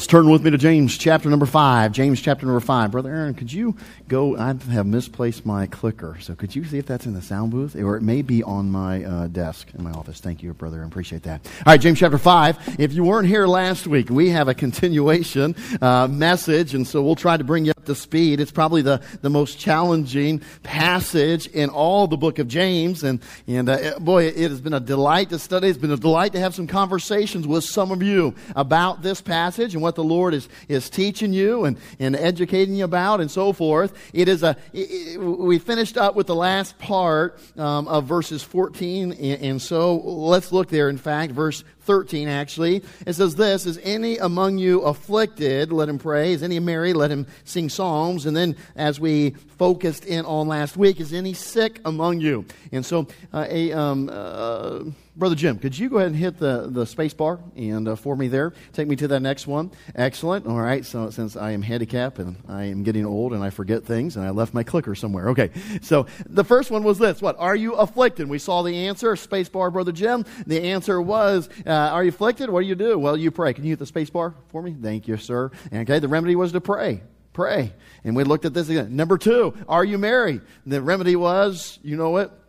Let's turn with me to James chapter number five. James chapter number five. Brother Aaron, could you go? I have misplaced my clicker, so could you see if that's in the sound booth? Or it may be on my uh, desk in my office. Thank you, brother. I appreciate that. All right, James chapter five. If you weren't here last week, we have a continuation uh, message, and so we'll try to bring you up to speed. It's probably the, the most challenging passage in all the book of James, and, and uh, boy, it has been a delight to study. It's been a delight to have some conversations with some of you about this passage and what the Lord is, is teaching you and, and educating you about and so forth. It is a, it, it, we finished up with the last part um, of verses 14, and, and so let's look there, in fact, verse 13 actually. It says this, is any among you afflicted, let him pray. Is any merry, let him sing psalms. And then as we focused in on last week, is any sick among you? And so uh, a, um, uh, Brother Jim, could you go ahead and hit the, the space bar and uh, for me there? Take me to that next one. Excellent. All right. So since I am handicapped and I am getting old and I forget things and I left my clicker somewhere. Okay. So the first one was this. What? Are you afflicted? We saw the answer. Space bar, Brother Jim. The answer was, uh, are you afflicted? What do you do? Well, you pray. Can you hit the space bar for me? Thank you, sir. Okay. The remedy was to pray pray. And we looked at this again. Number two, are you married? The remedy was, you know what?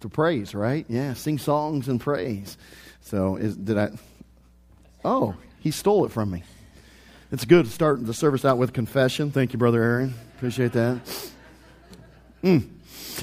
To praise, right? Yeah, sing songs and praise. So, is, did I? Oh, he stole it from me. It's good to start the service out with confession. Thank you, Brother Aaron. Appreciate that. Mm.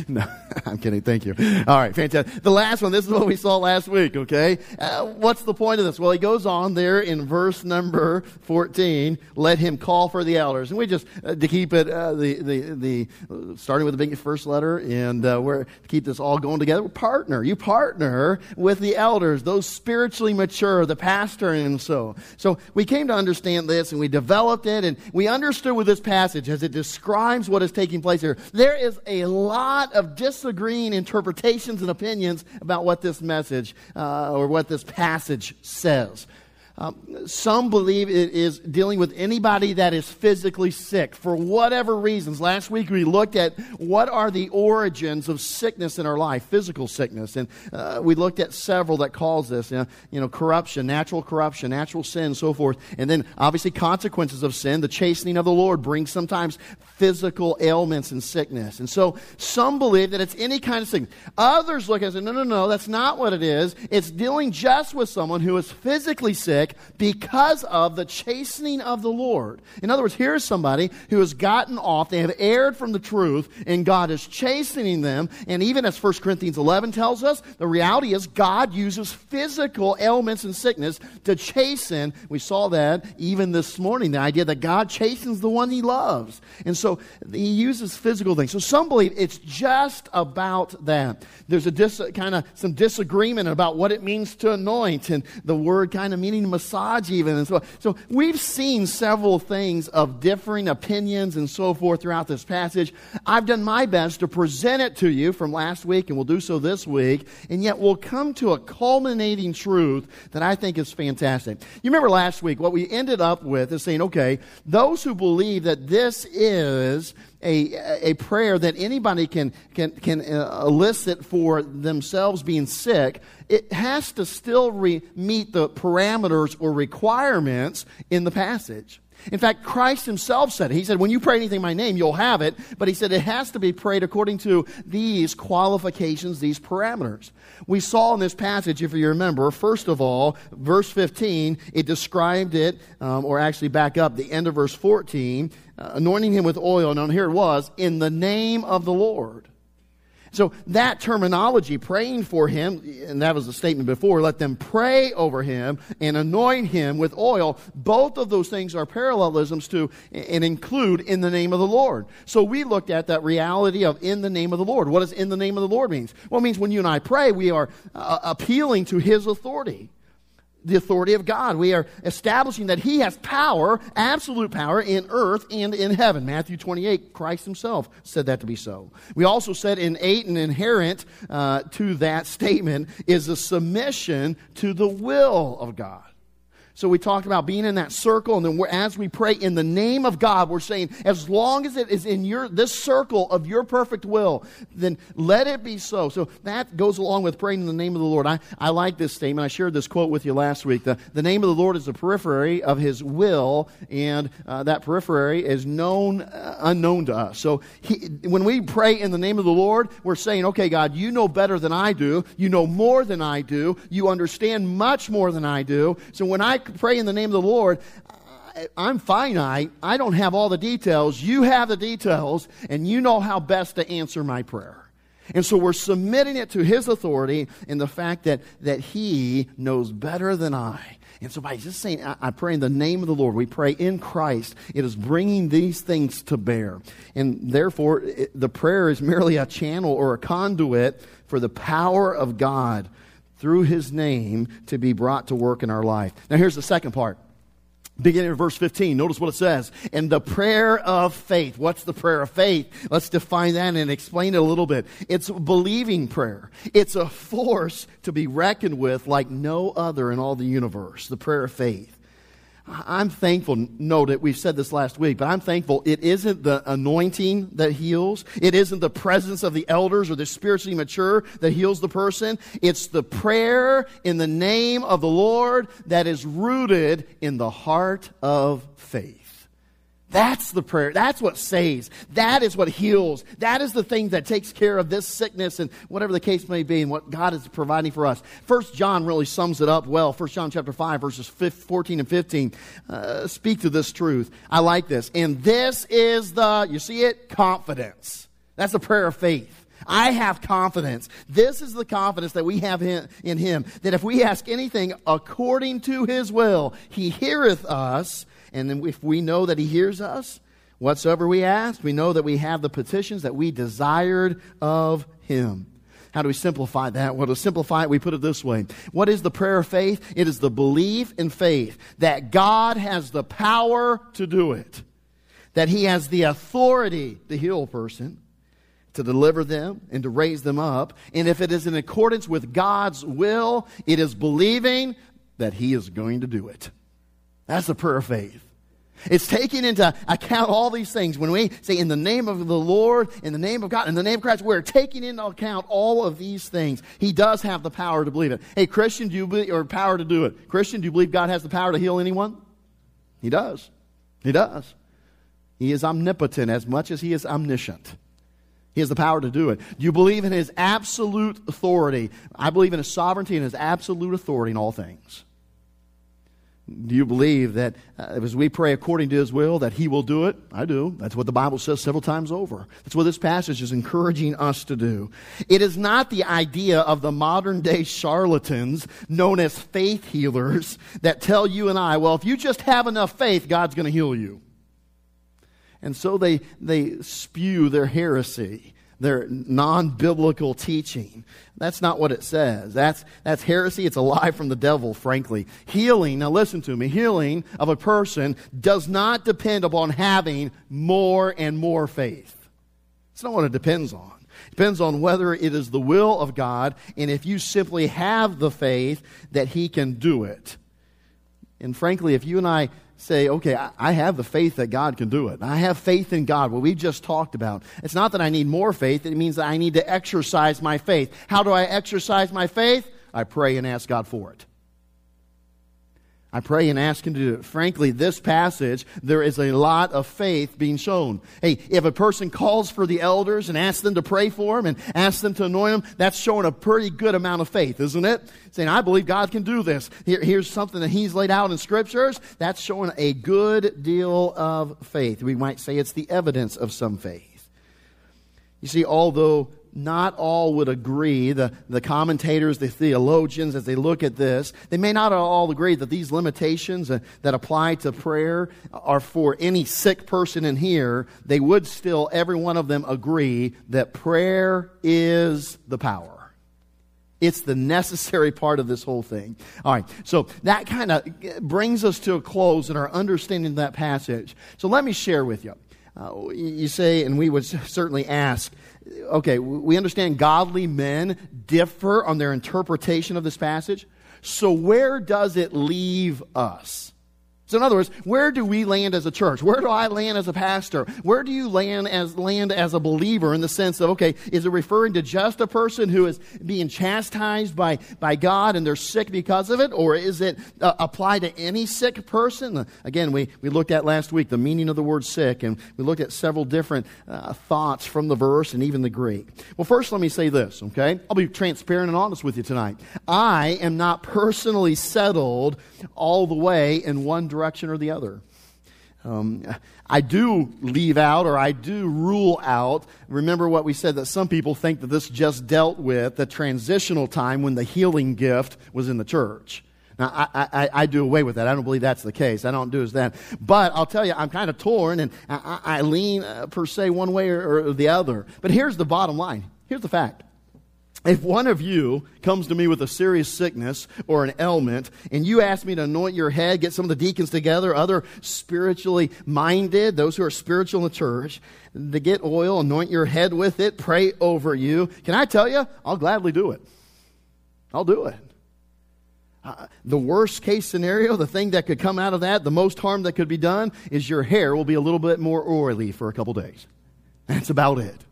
No, I'm kidding. Thank you. All right, fantastic. The last one, this is what we saw last week, okay? Uh, what's the point of this? Well, he goes on there in verse number 14, let him call for the elders. And we just, uh, to keep it, uh, the, the, the, starting with the big first letter, and uh, we're, to keep this all going together, We partner. You partner with the elders, those spiritually mature, the pastor and so. So we came to understand this and we developed it and we understood with this passage as it describes what is taking place here. There is a lot lot of disagreeing interpretations and opinions about what this message uh, or what this passage says. Um, some believe it is dealing with anybody that is physically sick for whatever reasons. Last week we looked at what are the origins of sickness in our life, physical sickness, and uh, we looked at several that cause this. You know, you know, corruption, natural corruption, natural sin, so forth, and then obviously consequences of sin. The chastening of the Lord brings sometimes physical ailments and sickness, and so some believe that it's any kind of sickness. Others look at it and say, no, no, no, that's not what it is. It's dealing just with someone who is physically sick sick because of the chastening of the Lord. In other words, here's somebody who has gotten off, they have erred from the truth, and God is chastening them. And even as 1 Corinthians 11 tells us, the reality is God uses physical ailments and sickness to chasten. We saw that even this morning, the idea that God chastens the one he loves. And so he uses physical things. So some believe it's just about that. There's a dis, kind of some disagreement about what it means to anoint and the word kind of meaning massage even and so so we've seen several things of differing opinions and so forth throughout this passage. I've done my best to present it to you from last week and we'll do so this week and yet we'll come to a culminating truth that i think is fantastic. You remember last week what we ended up with is saying okay those who believe that this is a, a prayer that anybody can, can, can uh, elicit for themselves being sick, it has to still re- meet the parameters or requirements in the passage. In fact, Christ himself said it. He said, when you pray anything in my name, you'll have it. But he said it has to be prayed according to these qualifications, these parameters. We saw in this passage, if you remember, first of all, verse 15, it described it, um, or actually back up, the end of verse 14, uh, anointing him with oil. And here it was, in the name of the Lord. So that terminology, praying for him, and that was the statement before, let them pray over him and anoint him with oil. Both of those things are parallelisms to and include in the name of the Lord. So we looked at that reality of in the name of the Lord. What does in the name of the Lord means? Well, it means when you and I pray, we are uh, appealing to his authority the authority of God. We are establishing that He has power, absolute power, in earth and in heaven. Matthew 28, Christ Himself said that to be so. We also said in 8 and inherent uh, to that statement is a submission to the will of God. So we talked about being in that circle, and then as we pray in the name of God, we're saying, as long as it is in your this circle of your perfect will, then let it be so. So that goes along with praying in the name of the Lord. I, I like this statement. I shared this quote with you last week. The, the name of the Lord is the periphery of His will, and uh, that periphery is known, uh, unknown to us. So he, when we pray in the name of the Lord, we're saying, okay, God, you know better than I do. You know more than I do. You understand much more than I do. So when I pray in the name of the Lord, I'm finite. I don't have all the details. You have the details, and you know how best to answer my prayer. And so we're submitting it to His authority in the fact that, that He knows better than I. And so by just saying, I, I pray in the name of the Lord, we pray in Christ, it is bringing these things to bear. And therefore, it, the prayer is merely a channel or a conduit for the power of God through his name to be brought to work in our life. Now, here's the second part. Beginning in verse 15, notice what it says. And the prayer of faith. What's the prayer of faith? Let's define that and explain it a little bit. It's believing prayer. It's a force to be reckoned with like no other in all the universe. The prayer of faith. I'm thankful, note that we've said this last week, but I'm thankful it isn't the anointing that heals. It isn't the presence of the elders or the spiritually mature that heals the person. It's the prayer in the name of the Lord that is rooted in the heart of faith. That's the prayer. That's what saves. That is what heals. That is the thing that takes care of this sickness and whatever the case may be and what God is providing for us. First John really sums it up well. First John chapter 5 verses 14 and 15 uh, speak to this truth. I like this. And this is the, you see it? Confidence. That's the prayer of faith. I have confidence. This is the confidence that we have in Him. That if we ask anything according to His will, He heareth us. And if we know that He hears us, whatsoever we ask, we know that we have the petitions that we desired of Him. How do we simplify that? Well, to simplify it, we put it this way. What is the prayer of faith? It is the belief in faith that God has the power to do it, that He has the authority to heal a person, to deliver them, and to raise them up. And if it is in accordance with God's will, it is believing that He is going to do it. That's the prayer of faith. It's taking into account all these things. When we say in the name of the Lord, in the name of God, in the name of Christ, we're taking into account all of these things. He does have the power to believe it. Hey, Christian, do you believe, or power to do it? Christian, do you believe God has the power to heal anyone? He does. He does. He is omnipotent as much as he is omniscient. He has the power to do it. Do you believe in his absolute authority? I believe in his sovereignty and his absolute authority in all things. Do you believe that uh, as we pray according to His will, that He will do it? I do. That's what the Bible says several times over. That's what this passage is encouraging us to do. It is not the idea of the modern day charlatans known as faith healers that tell you and I, well, if you just have enough faith, God's going to heal you. And so they, they spew their heresy their non biblical teaching. That's not what it says. That's, that's heresy. It's a lie from the devil, frankly. Healing, now listen to me, healing of a person does not depend upon having more and more faith. It's not what it depends on. It depends on whether it is the will of God and if you simply have the faith that He can do it. And frankly, if you and I say, okay, I have the faith that God can do it. I have faith in God, what we've just talked about. It's not that I need more faith, it means that I need to exercise my faith. How do I exercise my faith? I pray and ask God for it. I pray and ask Him to do it. Frankly, this passage, there is a lot of faith being shown. Hey, if a person calls for the elders and asks them to pray for him and asks them to anoint him, that's showing a pretty good amount of faith, isn't it? Saying, I believe God can do this. Here, here's something that He's laid out in Scriptures. That's showing a good deal of faith. We might say it's the evidence of some faith. You see, although not all would agree, the, the commentators, the theologians, as they look at this, they may not all agree that these limitations uh, that apply to prayer are for any sick person in here. They would still, every one of them, agree that prayer is the power. It's the necessary part of this whole thing. All right, so that kind of brings us to a close in our understanding of that passage. So let me share with you. Uh, you say, and we would certainly ask, okay, we understand godly men differ on their interpretation of this passage. So, where does it leave us? So in other words, where do we land as a church? Where do I land as a pastor? Where do you land as land as a believer in the sense of okay, is it referring to just a person who is being chastised by by God and they're sick because of it, or is it uh, to any sick person? Uh, again, we we looked at last week the meaning of the word sick, and we looked at several different uh, thoughts from the verse and even the Greek. Well, first, let me say this. Okay, I'll be transparent and honest with you tonight. I am not personally settled all the way in one direction or the other. Um, I do leave out or I do rule out. Remember what we said that some people think that this just dealt with the transitional time when the healing gift was in the church. Now, I, I, I, do away with that. I don't believe that's the case. I don't do as that. But I'll tell you, I'm kind of torn and I, I lean uh, per se one way or, or the other. But here's the bottom line. Here's the fact. If one of you comes to me with a serious sickness or an ailment, and you ask me to anoint your head, get some of the deacons together, other spiritually minded, those who are spiritual in the church, to get oil, anoint your head with it, pray over you, can I tell you? I'll gladly do it. I'll do it. Uh, the worst case scenario, the thing that could come out of that, the most harm that could be done, is your hair will be a little bit more oily for a couple days. That's about it.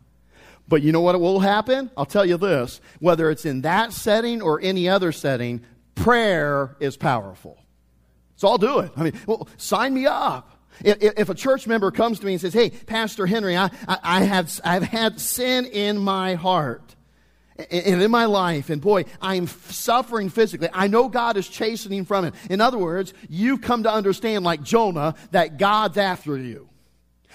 But you know what will happen? I'll tell you this whether it's in that setting or any other setting, prayer is powerful. So I'll do it. I mean, well, sign me up. If, a church member comes to me and says, Hey, Pastor Henry, I, I, I have, I've had sin in my heart and in my life, and boy, I'm suffering physically. I know God is chastening from it. In other words, you've come to understand, like Jonah, that God's after you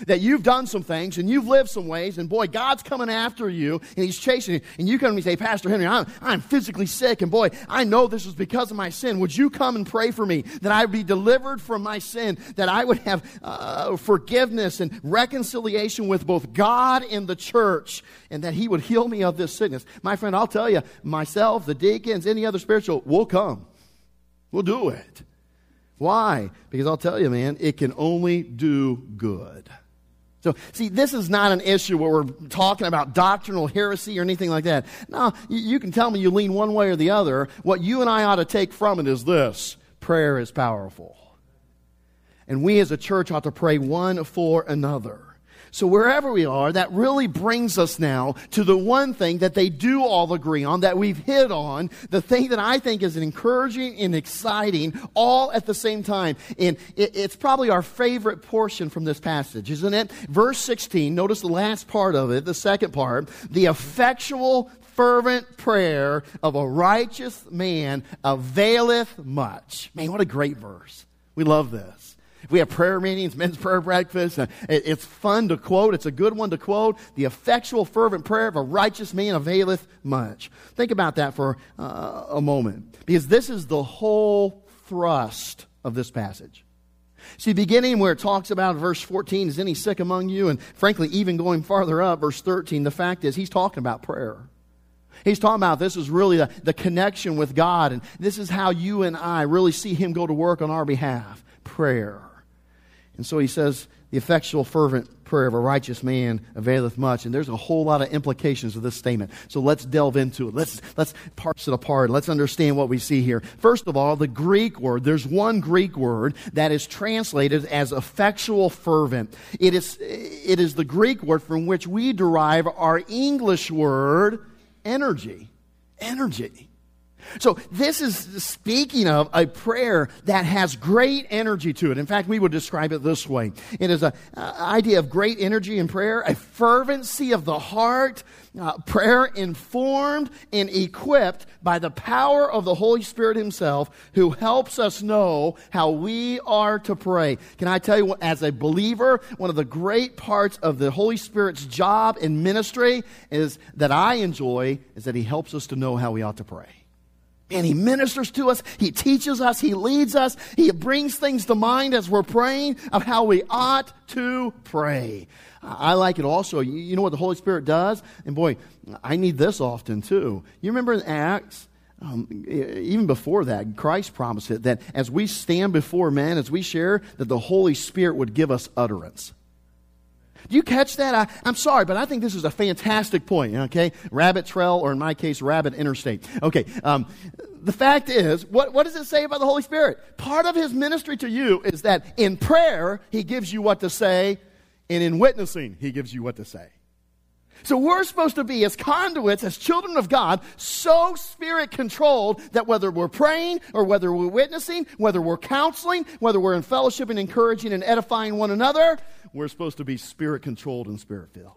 that you've done some things and you've lived some ways, and boy, God's coming after you and He's chasing you. And you come to me and say, Pastor Henry, I'm, I'm physically sick, and boy, I know this is because of my sin. Would you come and pray for me that I would be delivered from my sin, that I would have uh, forgiveness and reconciliation with both God and the church, and that He would heal me of this sickness? My friend, I'll tell you, myself, the deacons, any other spiritual, we'll come. We'll do it. Why? Because I'll tell you, man, it can only do good. So, see, this is not an issue where we're talking about doctrinal heresy or anything like that. No, you, you can tell me you lean one way or the other. What you and I ought to take from it is this prayer is powerful. And we as a church ought to pray one for another. So wherever we are, that really brings us now to the one thing that they do all agree on, that we've hit on, the thing that I think is encouraging and exciting all at the same time. And it's probably our favorite portion from this passage, isn't it? Verse 16, notice the last part of it, the second part, the effectual fervent prayer of a righteous man availeth much. Man, what a great verse. We love this. We have prayer meetings, men's prayer breakfast. It's fun to quote. It's a good one to quote. The effectual, fervent prayer of a righteous man availeth much. Think about that for uh, a moment, because this is the whole thrust of this passage. See, beginning where it talks about verse 14, is any sick among you? And frankly, even going farther up, verse 13, the fact is he's talking about prayer. He's talking about this is really the, the connection with God, and this is how you and I really see him go to work on our behalf prayer. And so he says, the effectual, fervent prayer of a righteous man availeth much. And there's a whole lot of implications of this statement. So let's delve into it. Let's, let's parse it apart. Let's understand what we see here. First of all, the Greek word. There's one Greek word that is translated as effectual, fervent. It is, it is the Greek word from which we derive our English word energy. Energy. So this is speaking of a prayer that has great energy to it. In fact, we would describe it this way. It is an idea of great energy in prayer, a fervency of the heart, uh, prayer informed and equipped by the power of the Holy Spirit himself who helps us know how we are to pray. Can I tell you, as a believer, one of the great parts of the Holy Spirit's job in ministry is that I enjoy is that he helps us to know how we ought to pray. And he ministers to us, he teaches us, he leads us, he brings things to mind as we're praying of how we ought to pray. I like it also. You know what the Holy Spirit does? And boy, I need this often too. You remember in Acts? Um, even before that, Christ promised it that as we stand before men, as we share, that the Holy Spirit would give us utterance. Do you catch that? I, am sorry, but I think this is a fantastic point, okay? Rabbit trail, or in my case, rabbit interstate. Okay, um, the fact is, what, what does it say about the Holy Spirit? Part of his ministry to you is that in prayer, he gives you what to say, and in witnessing, he gives you what to say. So we're supposed to be, as conduits, as children of God, so spirit controlled that whether we're praying or whether we're witnessing, whether we're counseling, whether we're in fellowship and encouraging and edifying one another, we're supposed to be spirit controlled and spirit filled.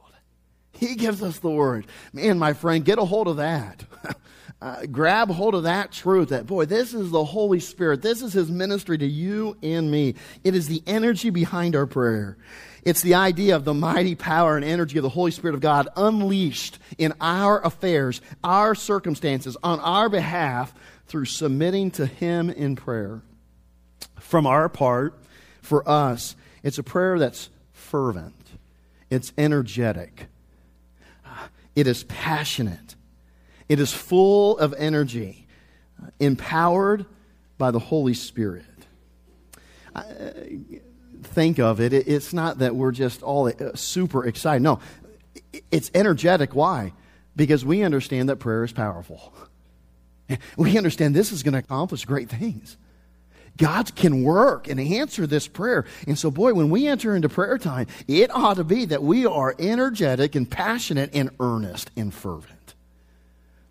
He gives us the word. Man, my friend, get a hold of that. uh, grab hold of that truth that, boy, this is the Holy Spirit. This is His ministry to you and me. It is the energy behind our prayer. It's the idea of the mighty power and energy of the Holy Spirit of God unleashed in our affairs, our circumstances, on our behalf through submitting to Him in prayer. From our part, for us, it's a prayer that's fervent, it's energetic, it is passionate. It is full of energy, uh, empowered by the Holy Spirit. Uh, think of it, it's not that we're just all uh, super excited. No, it's energetic. Why? Because we understand that prayer is powerful. We understand this is going to accomplish great things. God can work and answer this prayer. And so, boy, when we enter into prayer time, it ought to be that we are energetic and passionate and earnest and fervent.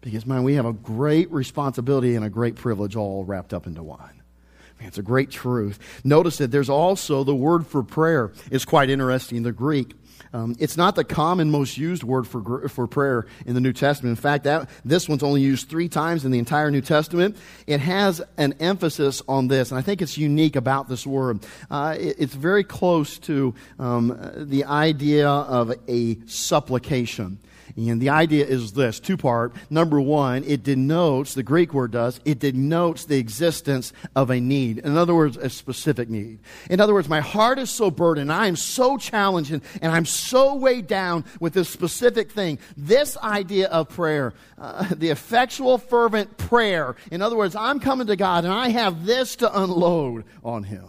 Because, man, we have a great responsibility and a great privilege all wrapped up into one. It's a great truth. Notice that there's also the word for prayer is quite interesting. The Greek um, it's not the common, most used word for, for prayer in the New Testament. In fact, that, this one's only used three times in the entire New Testament. It has an emphasis on this, and I think it's unique about this word. Uh, it, it's very close to um, the idea of a supplication. And the idea is this two part. Number one, it denotes, the Greek word does, it denotes the existence of a need. In other words, a specific need. In other words, my heart is so burdened, I am so challenged, and, I'm so weighed down with this specific thing. This idea of prayer, uh, the effectual, fervent prayer. In other words, I'm coming to God and I have this to unload on Him.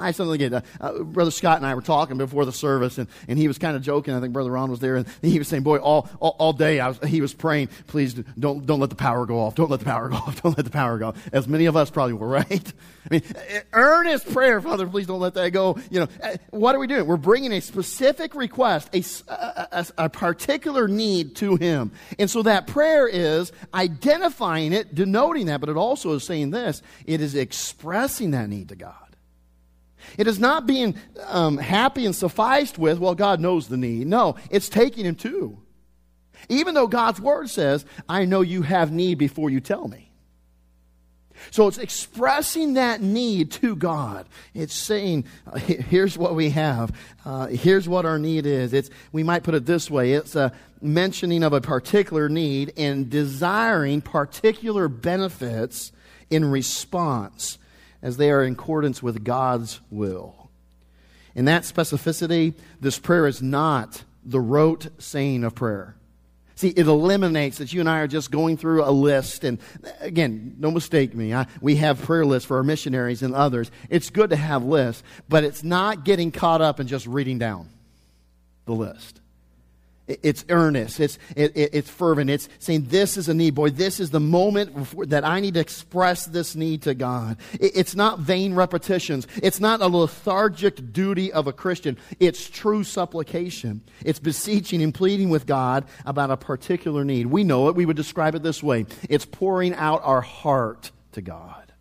I something again. Uh, uh, Brother Scott and I were talking before the service, and, and he was kind of joking. I think Brother Ron was there, and he was saying, "Boy, all all, all day was, he was praying, please don't don't let the power go off. Don't let the power go off. Don't let the power go." Off. As many of us probably were, right? I mean, earnest prayer, Father, please don't let that go. You know, what are we doing? We're bringing a specific request, a, a, a particular need to Him, and so that prayer is identifying it, denoting that, but it also is saying this: it is expressing that need to God. It is not being um, happy and sufficed with, well, God knows the need. No, it's taking Him to. Even though God's Word says, I know you have need before you tell me. So it's expressing that need to God. It's saying, here's what we have. Uh, here's what our need is. It's, we might put it this way. It's a mentioning of a particular need and desiring particular benefits in response as they are in accordance with God's will. In that specificity, this prayer is not the rote saying of prayer. See, it eliminates that you and I are just going through a list. And again, don't mistake me. I, we have prayer lists for our missionaries and others. It's good to have lists, but it's not getting caught up in just reading down the list. It's earnest. It's, it, it's fervent. It's saying, This is a need. Boy, this is the moment that I need to express this need to God. it's not vain repetitions. It's not a lethargic duty of a Christian. It's true supplication. It's beseeching and pleading with God about a particular need. We know it. We would describe it this way it's pouring out our heart to God.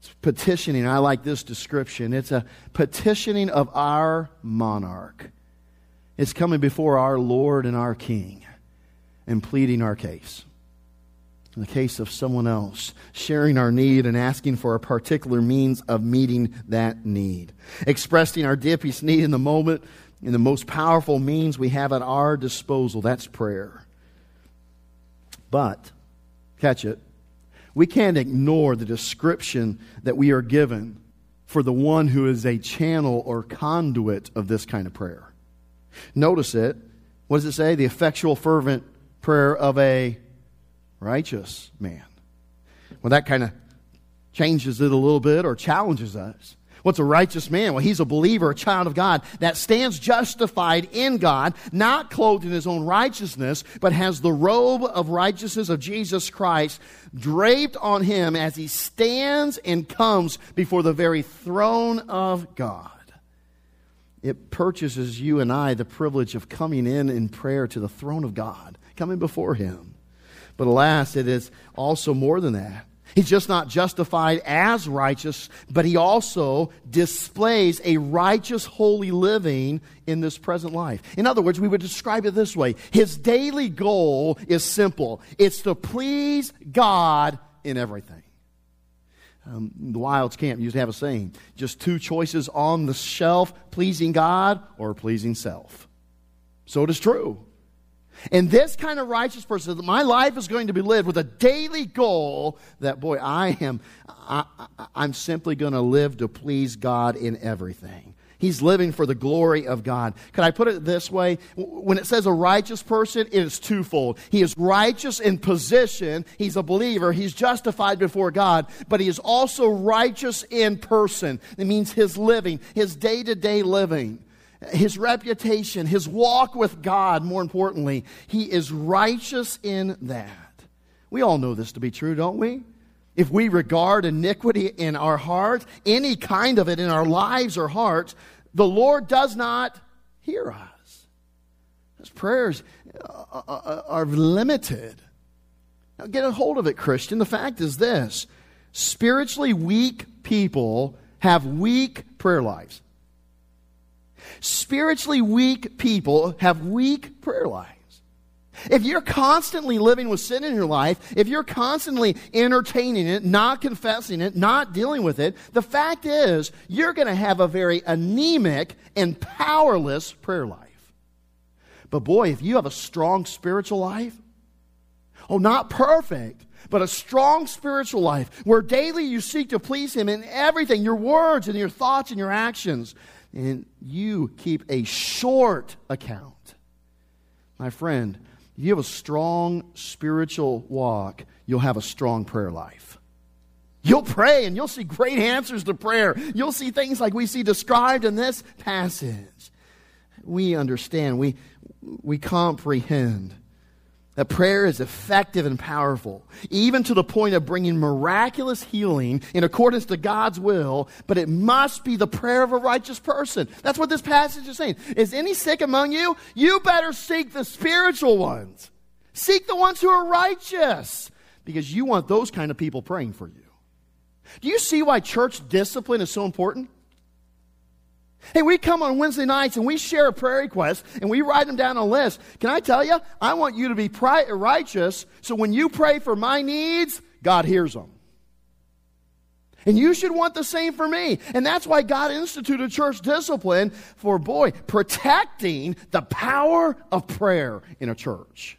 It's petitioning. I like this description. It's a petitioning of our monarch. It's coming before our Lord and our King and pleading our case. In the case of someone else, sharing our need and asking for a particular means of meeting that need. Expressing our deepest need in the moment in the most powerful means we have at our disposal. That's prayer. But, catch it, we can't ignore the description that we are given for the one who is a channel or conduit of this kind of prayer. Notice it. What does it say? The effectual, fervent prayer of a righteous man. Well, that kind of changes it a little bit or challenges us. What's a righteous man? Well, he's a believer, a child of God that stands justified in God, not clothed in his own righteousness, but has the robe of righteousness of Jesus Christ draped on him as he stands and comes before the very throne of God. It purchases you and I the privilege of coming in in prayer to the throne of God, coming before him. But alas, it is also more than that. He's just not justified as righteous, but he also displays a righteous, holy living in this present life. In other words, we would describe it this way His daily goal is simple it's to please God in everything. Um, the Wilds camp used to have a saying just two choices on the shelf pleasing God or pleasing self. So it is true. And this kind of righteous person, my life is going to be lived with a daily goal that, boy, I am, I, am simply going to live to please God in everything. He's living for the glory of God. Can I put it this way? When it says a righteous person, it is twofold. He is righteous in position. He's a believer. He's justified before God, but he is also righteous in person. It means his living, his day to day living his reputation, his walk with God, more importantly, he is righteous in that. We all know this to be true, don't we? If we regard iniquity in our hearts, any kind of it in our lives or hearts, the Lord does not hear us. His prayers uh, uh, uh, are limited. Now, get a hold of it, Christian. The fact is this spiritually weak people have weak prayer lives. Spiritually weak people have weak prayer lives. If you're constantly living with sin in your life, if you're constantly entertaining it, not confessing it, not dealing with it, the fact is you're going to have a very anemic and powerless prayer life. But boy, if you have a strong spiritual life, oh, not perfect, but a strong spiritual life where daily you seek to please Him in everything, your words and your thoughts and your actions, and you keep a short account. My friend, you have a strong spiritual walk, you'll have a strong prayer life. You'll pray and you'll see great answers to prayer. You'll see things like we see described in this passage. We understand, we, we comprehend that prayer is effective and powerful, even to the point of bringing miraculous healing in accordance to God's will, but it must be the prayer of a righteous person. That's what this passage is saying. Is any sick among you? You better seek the spiritual ones. Seek the ones who are righteous, because you want those kind of people praying for you. Do you see why church discipline is so important? Hey, we come on Wednesday nights and we share a prayer request and we write them down on a list. Can I tell you? I want you to be righteous so when you pray for my needs, God hears them. And you should want the same for me. And that's why God instituted church discipline for, boy, protecting the power of prayer in a church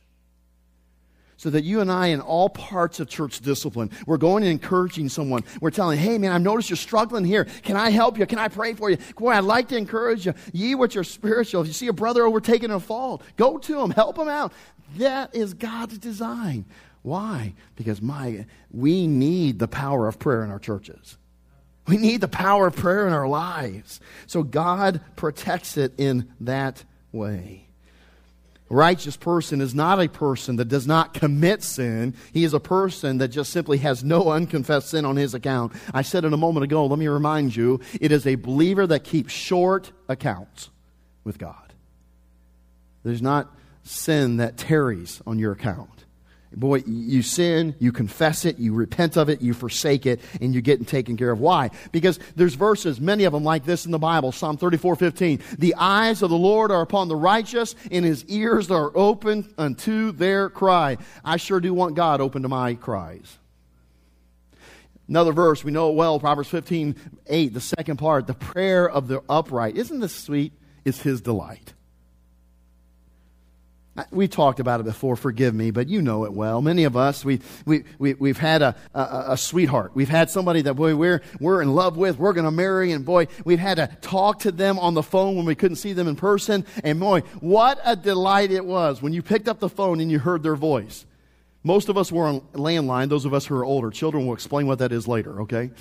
so that you and I, in all parts of church discipline, we're going and encouraging someone. We're telling, hey, man, I've noticed you're struggling here. Can I help you? Can I pray for you? Boy, I'd like to encourage you. Ye which are spiritual, if you see a brother overtaken in a fault, go to him, help him out. That is God's design. Why? Because my, we need the power of prayer in our churches. We need the power of prayer in our lives. So God protects it in that way. Righteous person is not a person that does not commit sin. He is a person that just simply has no unconfessed sin on his account. I said it a moment ago. Let me remind you it is a believer that keeps short accounts with God. There's not sin that tarries on your account. Boy, you sin, you confess it, you repent of it, you forsake it, and you get taken care of. Why? Because there's verses, many of them like this in the Bible, Psalm 34, 15. The eyes of the Lord are upon the righteous, and his ears are open unto their cry. I sure do want God open to my cries. Another verse, we know it well, Proverbs 15, 8, the second part, the prayer of the upright. Isn't this sweet? Is his delight. We talked about it before, forgive me, but you know it well. Many of us, we, we, we, we've had a, a, a sweetheart. We've had somebody that, boy, we're, we're in love with, we're going to marry, and boy, we've had to talk to them on the phone when we couldn't see them in person. And boy, what a delight it was when you picked up the phone and you heard their voice. Most of us were on landline, those of us who are older. Children will explain what that is later, okay?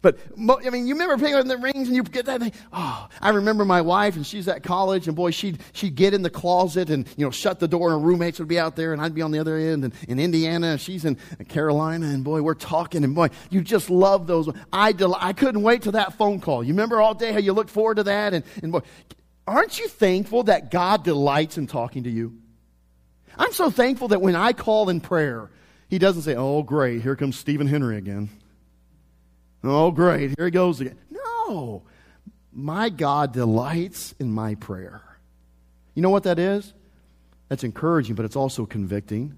But, I mean, you remember picking up the rings and you get that thing. Oh, I remember my wife and she's at college and boy, she'd, she'd get in the closet and, you know, shut the door and her roommates would be out there and I'd be on the other end and in Indiana. and She's in Carolina and boy, we're talking and boy, you just love those. I, del- I couldn't wait till that phone call. You remember all day how you looked forward to that and, and boy, aren't you thankful that God delights in talking to you? I'm so thankful that when I call in prayer, he doesn't say, oh great, here comes Steven Henry again. Oh, great. Here he goes again. No. My God delights in my prayer. You know what that is? That's encouraging, but it's also convicting.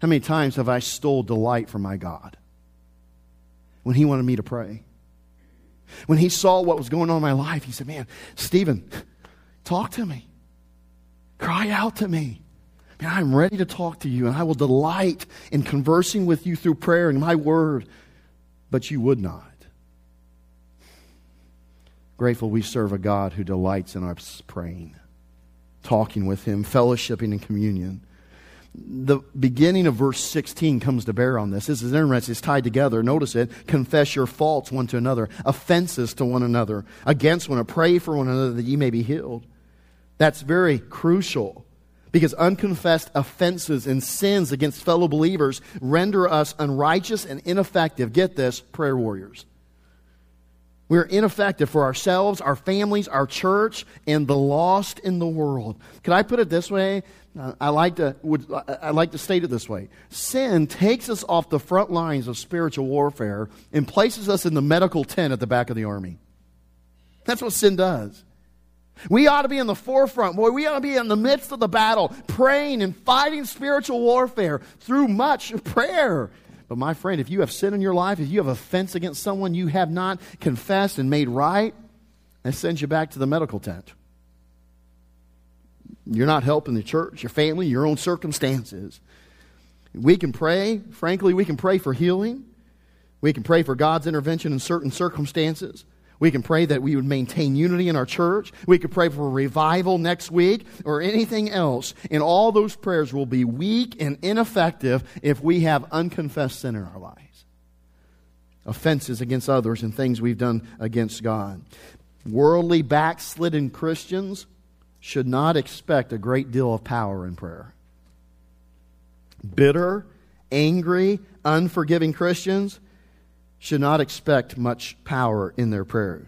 How many times have I stole delight from my God when he wanted me to pray? When he saw what was going on in my life, he said, Man, Steven, talk to me. Cry out to me. Man, I'm ready to talk to you, and I will delight in conversing with you through prayer and my word but you would not. Grateful we serve a God who delights in our praying, talking with Him, fellowshipping in communion. The beginning of verse 16 comes to bear on this. This is interesting. It's tied together. Notice it. Confess your faults one to another, offenses to one another, against one another. Pray for one another that ye may be healed. That's very crucial because unconfessed offenses and sins against fellow believers render us unrighteous and ineffective. Get this, prayer warriors. We're ineffective for ourselves, our families, our church, and the lost in the world. Could I put it this way? Uh, I like to would I like to state it this way. Sin takes us off the front lines of spiritual warfare and places us in the medical tent at the back of the army. That's what sin does. We ought to be in the forefront, boy. We ought to be in the midst of the battle, praying and fighting spiritual warfare through much prayer. But my friend, if you have sin in your life, if you have offense against someone you have not confessed and made right, that sends you back to the medical tent. You're not helping the church, your family, your own circumstances. We can pray, frankly, we can pray for healing. We can pray for God's intervention in certain circumstances. We can pray that we would maintain unity in our church. We could pray for revival next week or anything else. And all those prayers will be weak and ineffective if we have unconfessed sin in our lives. Offenses against others and things we've done against God. Worldly backslidden Christians should not expect a great deal of power in prayer. Bitter, angry, unforgiving Christians should not expect much power in their prayers.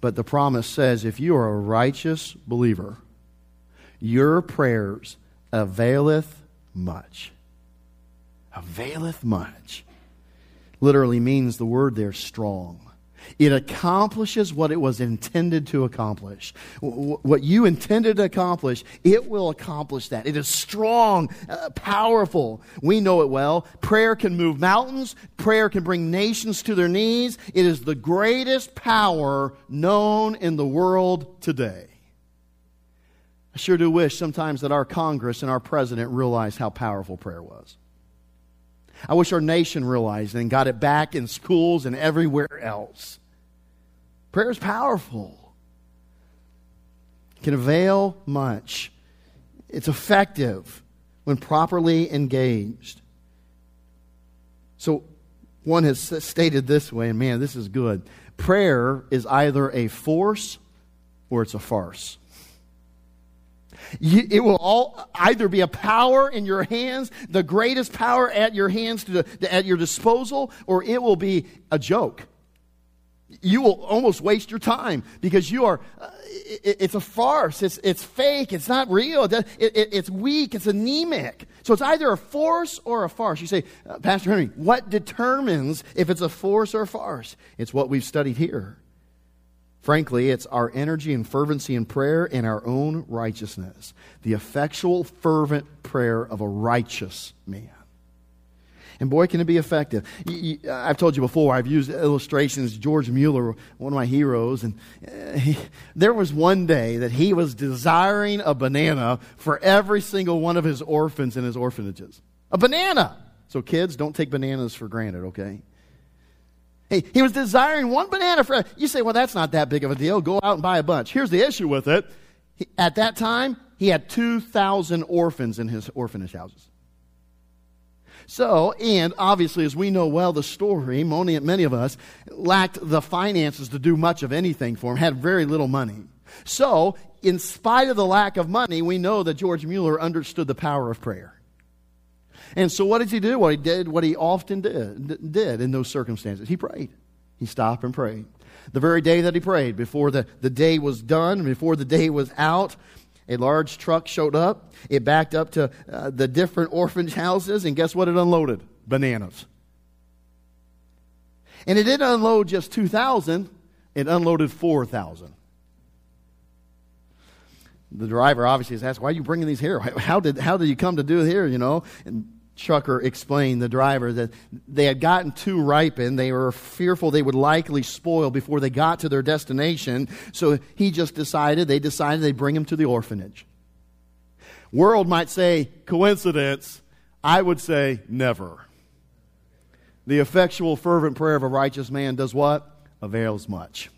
But the promise says if you are a righteous believer, your prayers availeth much. Availeth much. Literally means the word there strong. It accomplishes what it was intended to accomplish. What you intended to accomplish, it will accomplish that. It is strong, uh, powerful. We know it well. Prayer can move mountains. Prayer can bring nations to their knees. It is the greatest power known in the world today. I sure do wish sometimes that our Congress and our president realized how powerful prayer was. I wish our nation realized and got it back in schools and everywhere else. Prayer is powerful, it can avail much. It's effective when properly engaged. So, one has stated this way, and man, this is good. Prayer is either a force or it's a farce. It will all either be a power in your hands, the greatest power at your hands, to, to, at your disposal, or it will be a joke. You will almost waste your time because you are, uh, it, it's a farce. It's, it's fake. It's not real. It, it, it's weak. It's anemic. So it's either a force or a farce. You say, uh, Pastor Henry, what determines if it's a force or a farce? It's what we've studied here. Frankly, it's our energy and fervency in prayer and our own righteousness. The effectual, fervent prayer of a righteous man. And boy, can it be effective. I've told you before, I've used illustrations. George Mueller, one of my heroes, and uh, he, there was one day that he was desiring a banana for every single one of his orphans in his orphanages. A banana! So, kids, don't take bananas for granted, okay? He, he was desiring one banana for. You say, well, that's not that big of a deal. Go out and buy a bunch. Here's the issue with it. He, at that time, he had 2,000 orphans in his orphanage houses. So, and obviously, as we know well the story, many, many of us lacked the finances to do much of anything for him, had very little money. So, in spite of the lack of money, we know that George Mueller understood the power of prayer. And so, what did he do? What he did, what he often did, did in those circumstances, he prayed. He stopped and prayed. The very day that he prayed, before the, the day was done, before the day was out, a large truck showed up. It backed up to uh, the different orphanage houses, and guess what it unloaded? Bananas. And it didn't unload just 2,000, it unloaded 4,000. The driver obviously is asked, Why are you bringing these here? How did, how did you come to do it here? You know? And trucker explained, the driver, that they had gotten too ripened. They were fearful they would likely spoil before they got to their destination. So he just decided, they decided they'd bring them to the orphanage. World might say coincidence. I would say never. The effectual, fervent prayer of a righteous man does what? Avails much.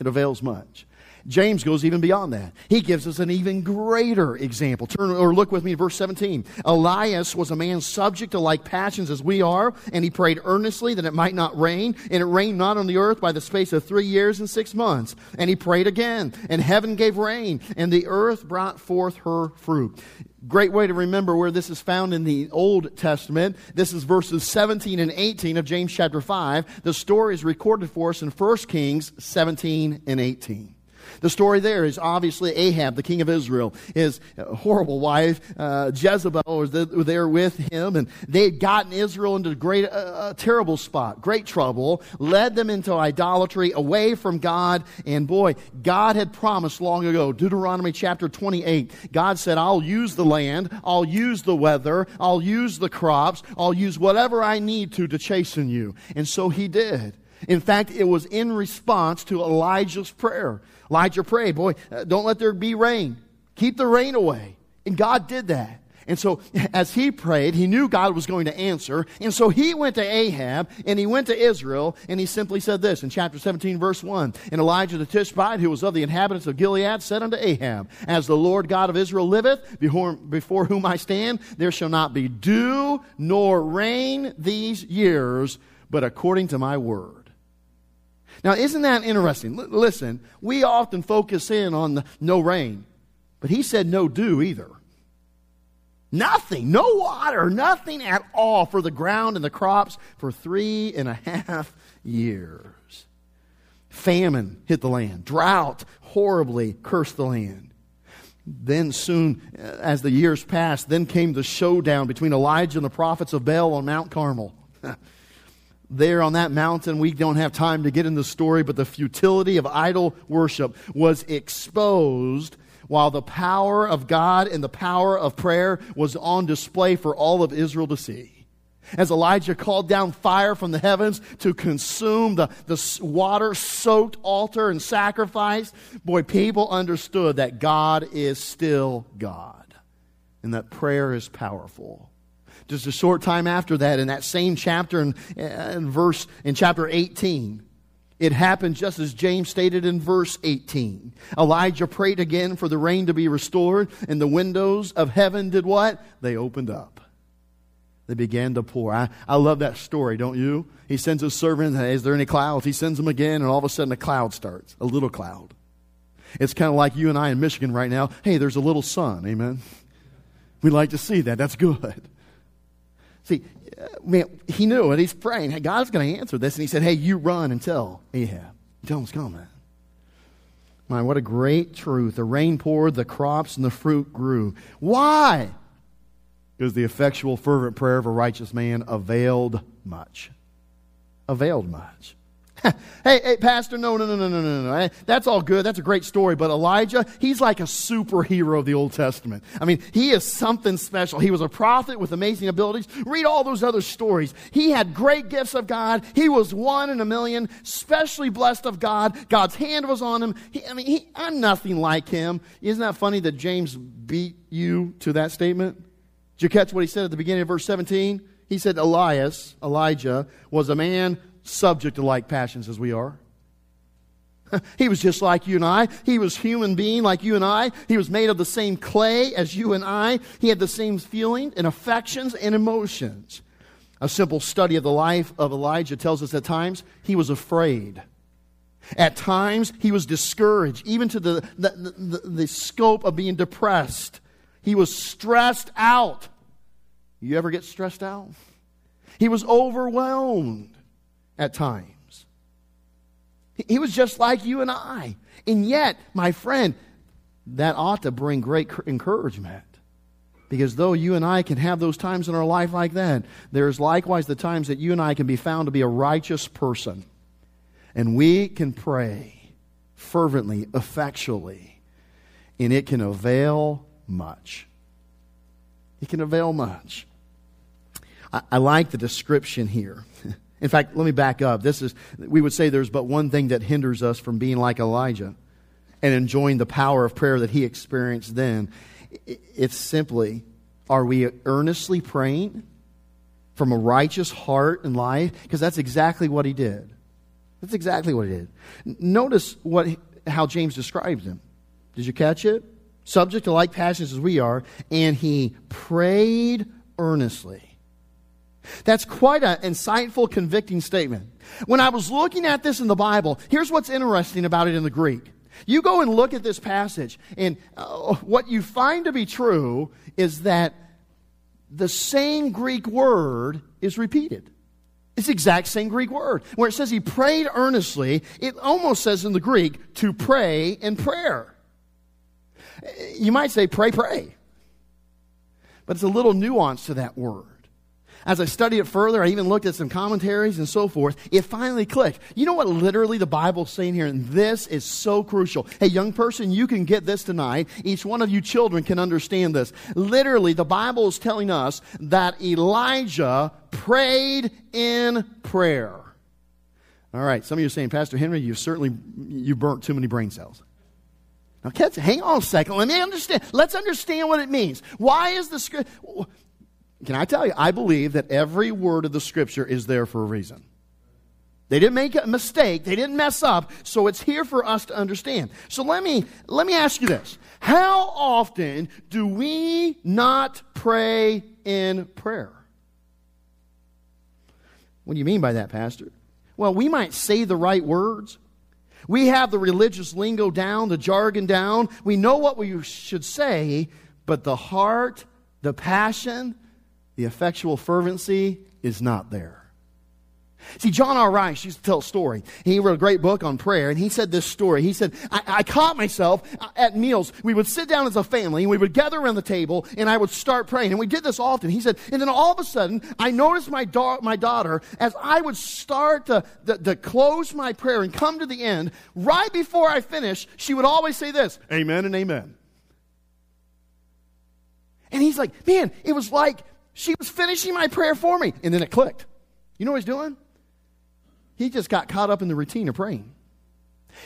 It avails much. James goes even beyond that. He gives us an even greater example. Turn or look with me at verse 17. Elias was a man subject to like passions as we are, and he prayed earnestly that it might not rain, and it rained not on the earth by the space of three years and six months. And he prayed again, and heaven gave rain, and the earth brought forth her fruit. Great way to remember where this is found in the Old Testament. This is verses 17 and 18 of James chapter 5. The story is recorded for us in 1 Kings 17 and 18. The story there is obviously Ahab, the king of Israel. His horrible wife, uh, Jezebel, was there with him, and they had gotten Israel into a great, uh, a terrible spot, great trouble, led them into idolatry, away from God. And boy, God had promised long ago, Deuteronomy chapter 28, God said, I'll use the land, I'll use the weather, I'll use the crops, I'll use whatever I need to to chasten you. And so he did. In fact, it was in response to Elijah's prayer. Elijah prayed, boy, uh, don't let there be rain. Keep the rain away. And God did that. And so, as he prayed, he knew God was going to answer. And so he went to Ahab and he went to Israel and he simply said this in chapter 17, verse 1. And Elijah the Tishbite, who was of the inhabitants of Gilead, said unto Ahab, As the Lord God of Israel liveth, before, before whom I stand, there shall not be dew nor rain these years, but according to my word. Now, isn't that interesting? L- listen, we often focus in on the no rain, but he said no dew either. Nothing, no water, nothing at all for the ground and the crops for three and a half years. Famine hit the land, drought horribly cursed the land. Then, soon uh, as the years passed, then came the showdown between Elijah and the prophets of Baal on Mount Carmel. there on that mountain. We don't have time to get in the story, but the futility of idol worship was exposed while the power of God and the power of prayer was on display for all of Israel to see. As Elijah called down fire from the heavens to consume the, the water soaked altar and sacrifice, boy, people understood that God is still God and that prayer is powerful just a short time after that, in that same chapter, in, verse in chapter 18, it happened just as James stated in verse 18. Elijah prayed again for the rain to be restored, and the windows of heaven did what? They opened up. They began to pour. I, I love that story, don't you? He sends his servant, is there any clouds? He sends them again, and all of a sudden a cloud starts, a little cloud. It's kind of like you and I in Michigan right now. Hey, there's a little sun. Amen. We like to see that. That's good. See, uh, man, he knew it. He's praying. Hey, God's going to answer this. And he said, Hey, you run and tell Ahab. Tell him it's coming. My, what a great truth. The rain poured, the crops and the fruit grew. Why? Because the effectual, fervent prayer of a righteous man availed much. Availed much. hey, hey, Pastor, no, no, no, no, no, no, no. That's all good. That's a great story. But Elijah, he's like a superhero of the Old Testament. I mean, he is something special. He was a prophet with amazing abilities. Read all those other stories. He had great gifts of God. He was one in a million, specially blessed of God. God's hand was on him. He, I mean, he, I'm nothing like him. Isn't that funny that James beat you to that statement? Did you catch what he said at the beginning of verse 17? He said Elias, Elijah, was a man subject to like passions as we are. He was just like you and I. He was human being like you and I. He was made of the same clay as you and I. He had the same feelings and affections and emotions. A simple study of the life of Elijah tells us at times he was afraid. At times he was discouraged, even to the, the, the, the scope of being depressed. He was stressed out. You ever get stressed out? He was overwhelmed at times. He was just like you and I. And yet, my friend, that ought to bring great encouragement. Because though you and I can have those times in our life like that, there's likewise the times that you and I can be found to be a righteous person. And we can pray fervently, effectually, and it can avail much. It can avail much. I, I like the description here. In fact, let me back up. This is, we would say there's but one thing that hinders us from being like Elijah and enjoying the power of prayer that he experienced then. It's simply, are we earnestly praying from a righteous heart and life? Because that's exactly what he did. That's exactly what he did. Notice what, how James describes him. Did you catch it? Subject to like passions as we are, and he prayed earnestly. That's quite an insightful, convicting statement. When I was looking at this in the Bible, here's what's interesting about it in the Greek. You go and look at this passage, and uh, what you find to be true is that the same Greek word is repeated. It's the exact same Greek word. Where it says he prayed earnestly, it almost says in the Greek to pray in prayer. You might say pray, pray. But it's a little nuance to that word as I studied it further, I even looked at some commentaries and so forth. It finally clicked. You know what literally the Bible's saying here? And this is so crucial. Hey, young person, you can get this tonight. Each one of you children can understand this. Literally, the Bible is telling us that Elijah prayed in prayer. All right, some of you are saying, Pastor Henry, you've certainly you burnt too many brain cells. Now, catch, hang on a second. Let me understand. Let's understand what it means. Why is the script? Can I tell you, I believe that every word of the scripture is there for a reason. They didn't make a mistake, they didn't mess up, so it's here for us to understand. So let me let me ask you this. How often do we not pray in prayer? What do you mean by that, pastor? Well, we might say the right words. We have the religious lingo down, the jargon down. We know what we should say, but the heart, the passion, the effectual fervency is not there. See, John R. Rice used to tell a story. He wrote a great book on prayer, and he said this story. He said, I, I caught myself uh, at meals. We would sit down as a family, and we would gather around the table, and I would start praying. And we did this often. He said, and then all of a sudden, I noticed my, da- my daughter, as I would start to, to, to close my prayer and come to the end, right before I finished, she would always say this, Amen and Amen. And he's like, man, it was like she was finishing my prayer for me. And then it clicked. You know what he's doing? He just got caught up in the routine of praying.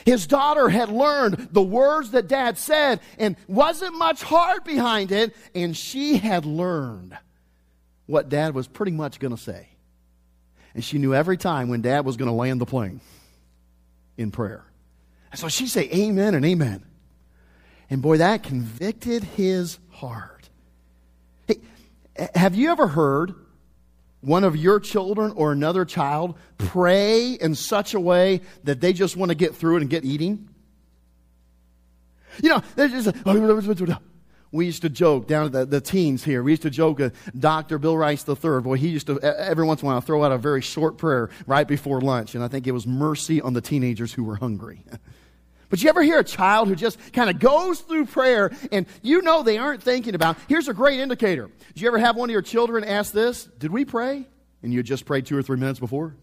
His daughter had learned the words that dad said and wasn't much heart behind it. And she had learned what dad was pretty much going to say. And she knew every time when dad was going to land the plane in prayer. And so she'd say amen and amen. And boy, that convicted his heart. Have you ever heard one of your children or another child pray in such a way that they just want to get through it and get eating? You know, we used to joke down at the, the teens here. We used to joke, uh, Dr. Bill Rice III, boy, he used to every once in a while throw out a very short prayer right before lunch. And I think it was mercy on the teenagers who were hungry. But you ever hear a child who just kind of goes through prayer and you know they aren't thinking about? Here's a great indicator. Did you ever have one of your children ask this? Did we pray? And you just prayed two or three minutes before?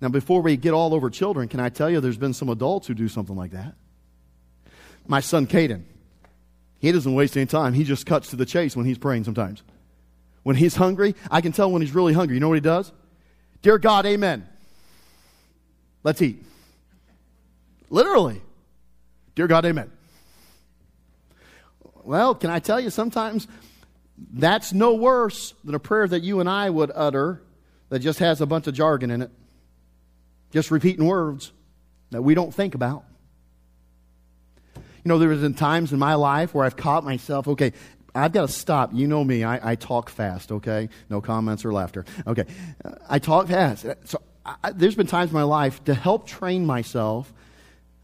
Now, before we get all over children, can I tell you there's been some adults who do something like that? My son, Caden, he doesn't waste any time. He just cuts to the chase when he's praying sometimes. When he's hungry, I can tell when he's really hungry. You know what he does? Dear God, amen. Let's eat. Literally. Dear God, amen. Well, can I tell you, sometimes that's no worse than a prayer that you and I would utter that just has a bunch of jargon in it, just repeating words. that we don't think about. You know, there have been times in my life where I've caught myself, okay, I've got to stop. You know me, I, I talk fast, okay? No comments or laughter. Okay. I talk fast. So I, there's been times in my life to help train myself,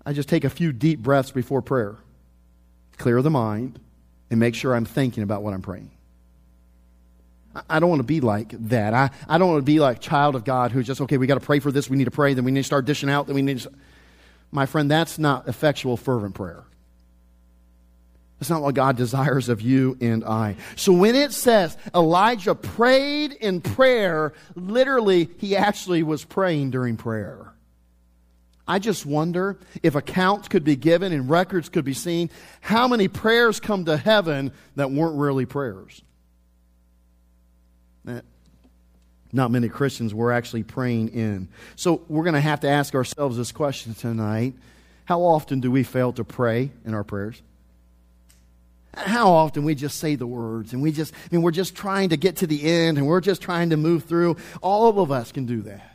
I just take a few deep breaths before prayer, clear the mind, and make sure I'm thinking about what I'm praying. I don't want to be like that. I, I don't want to be like child of God who's just, okay, we got to pray for this, we need to pray, then we need to start dishing out, then we need to. My friend, that's not effectual, fervent prayer. That's not what God desires of you and I. So when it says Elijah prayed in prayer, literally, he actually was praying during prayer. I just wonder if accounts could be given and records could be seen, how many prayers come to heaven that weren't really prayers. Eh, not many Christians were actually praying in. So we're going to have to ask ourselves this question tonight. How often do we fail to pray in our prayers? How often we just say the words and we just, I mean, we're just trying to get to the end and we're just trying to move through. All of us can do that.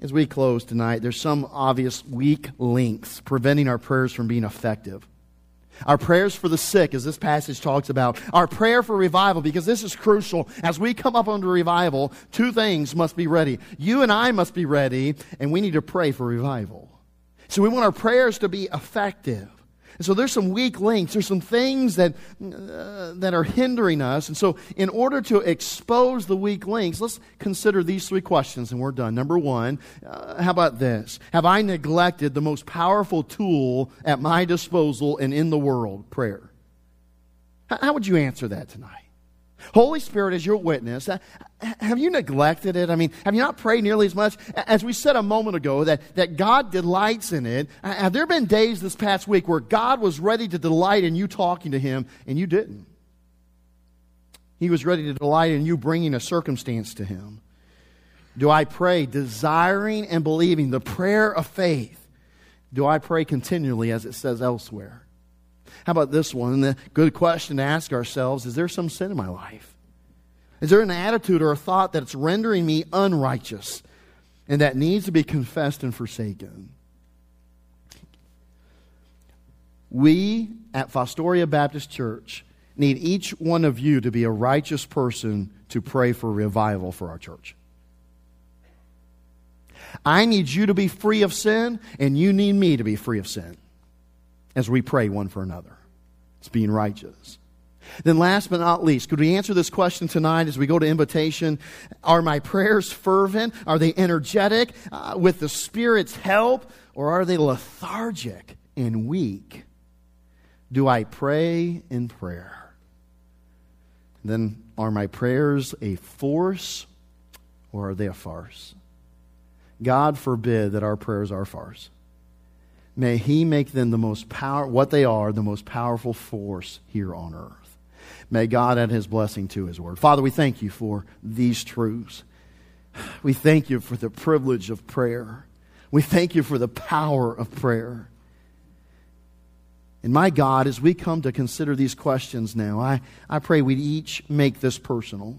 As we close tonight, there's some obvious weak links preventing our prayers from being effective. Our prayers for the sick, as this passage talks about. Our prayer for revival, because this is crucial. As we come up under revival, two things must be ready. You and I must be ready, and we need to pray for revival. So we want our prayers to be effective. And so there's some weak links. There's some things that, uh, that are hindering us. And so, in order to expose the weak links, let's consider these three questions and we're done. Number one, uh, how about this? Have I neglected the most powerful tool at my disposal and in the world? Prayer. How would you answer that tonight? Holy Spirit is your witness. Uh, have you neglected it? I mean, have you not prayed nearly as much? As we said a moment ago, that, that God delights in it. Uh, have there been days this past week where God was ready to delight in you talking to Him and you didn't? He was ready to delight in you bringing a circumstance to Him. Do I pray desiring and believing the prayer of faith? Do I pray continually as it says elsewhere? How about this one? The good question to ask ourselves is there some sin in my life? Is there an attitude or a thought that's rendering me unrighteous and that needs to be confessed and forsaken? We at Fostoria Baptist Church need each one of you to be a righteous person to pray for revival for our church. I need you to be free of sin, and you need me to be free of sin as we pray one for another. It's being righteous. Then, last but not least, could we answer this question tonight as we go to invitation? Are my prayers fervent? Are they energetic uh, with the Spirit's help? Or are they lethargic and weak? Do I pray in prayer? Then, are my prayers a force or are they a farce? God forbid that our prayers are farce. May He make them the most power, what they are, the most powerful force here on earth. May God add His blessing to His word. Father, we thank you for these truths. We thank you for the privilege of prayer. We thank you for the power of prayer. And my God, as we come to consider these questions now, I, I pray we'd each make this personal.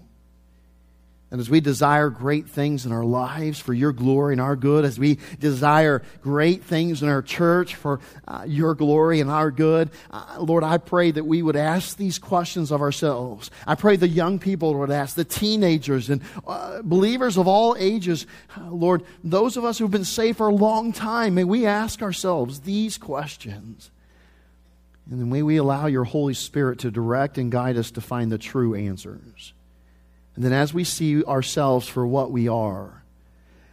And as we desire great things in our lives for your glory and our good, as we desire great things in our church for uh, your glory and our good, uh, Lord, I pray that we would ask these questions of ourselves. I pray the young people would ask, the teenagers and uh, believers of all ages. Uh, Lord, those of us who've been saved for a long time, may we ask ourselves these questions. And then may we allow your Holy Spirit to direct and guide us to find the true answers. And then as we see ourselves for what we are,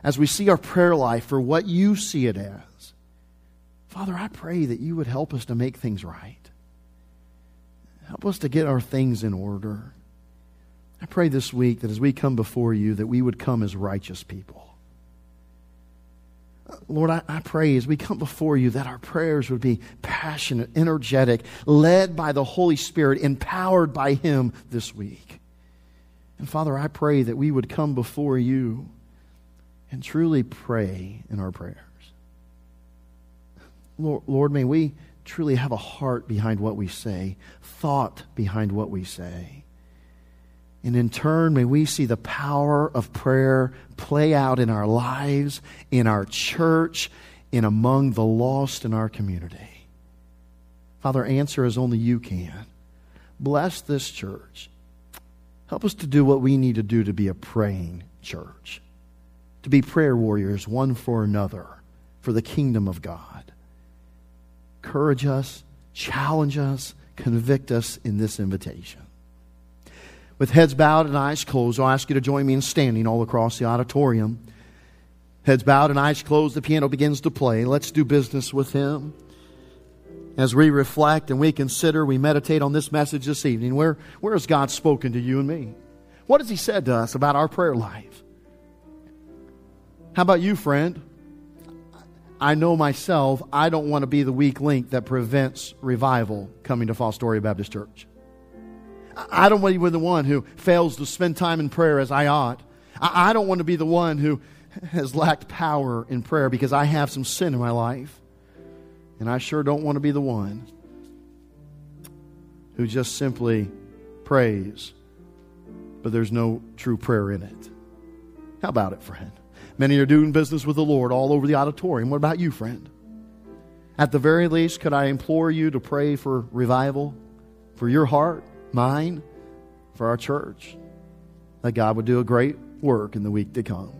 as we see our prayer life for what you see it as, Father, I pray that you would help us to make things right. Help us to get our things in order. I pray this week that as we come before you, that we would come as righteous people. Lord, I, I, pray as we come before you that our prayers would be passionate, energetic, led by the Holy Spirit, empowered by Him this week. And Father, I pray that we would come before you and truly pray in our prayers. Lord, Lord, may we truly have a heart behind what we say, thought behind what we say. And in turn, may we see the power of prayer play out in our lives, in our church, in among the lost in our community. Father, answer as only you can. Bless this church. Help us to do what we need to do to be a praying church, to be prayer warriors one for another for the kingdom of God. Encourage us, challenge us, convict us in this invitation. With heads bowed and eyes closed, I'll ask you to join me in standing all across the auditorium. Heads bowed and eyes closed, the piano begins to play. Let's do business with Him. As we reflect and we consider, we meditate on this message this evening, where, where has God spoken to you and me? What has He said to us about our prayer life? How about you, friend? I know myself, I don't want to be the weak link that prevents revival coming to Fostoria Baptist Church. I don't want to be the one who fails to spend time in prayer as I ought. I don't want to be the one who has lacked power in prayer because I have some sin in my life. And I sure don't want to be the one who just simply prays, but there's no true prayer in it. How about it, friend? Many are doing business with the Lord all over the auditorium. What about you, friend? At the very least, could I implore you to pray for revival for your heart, mine, for our church, that God would do a great work in the week to come.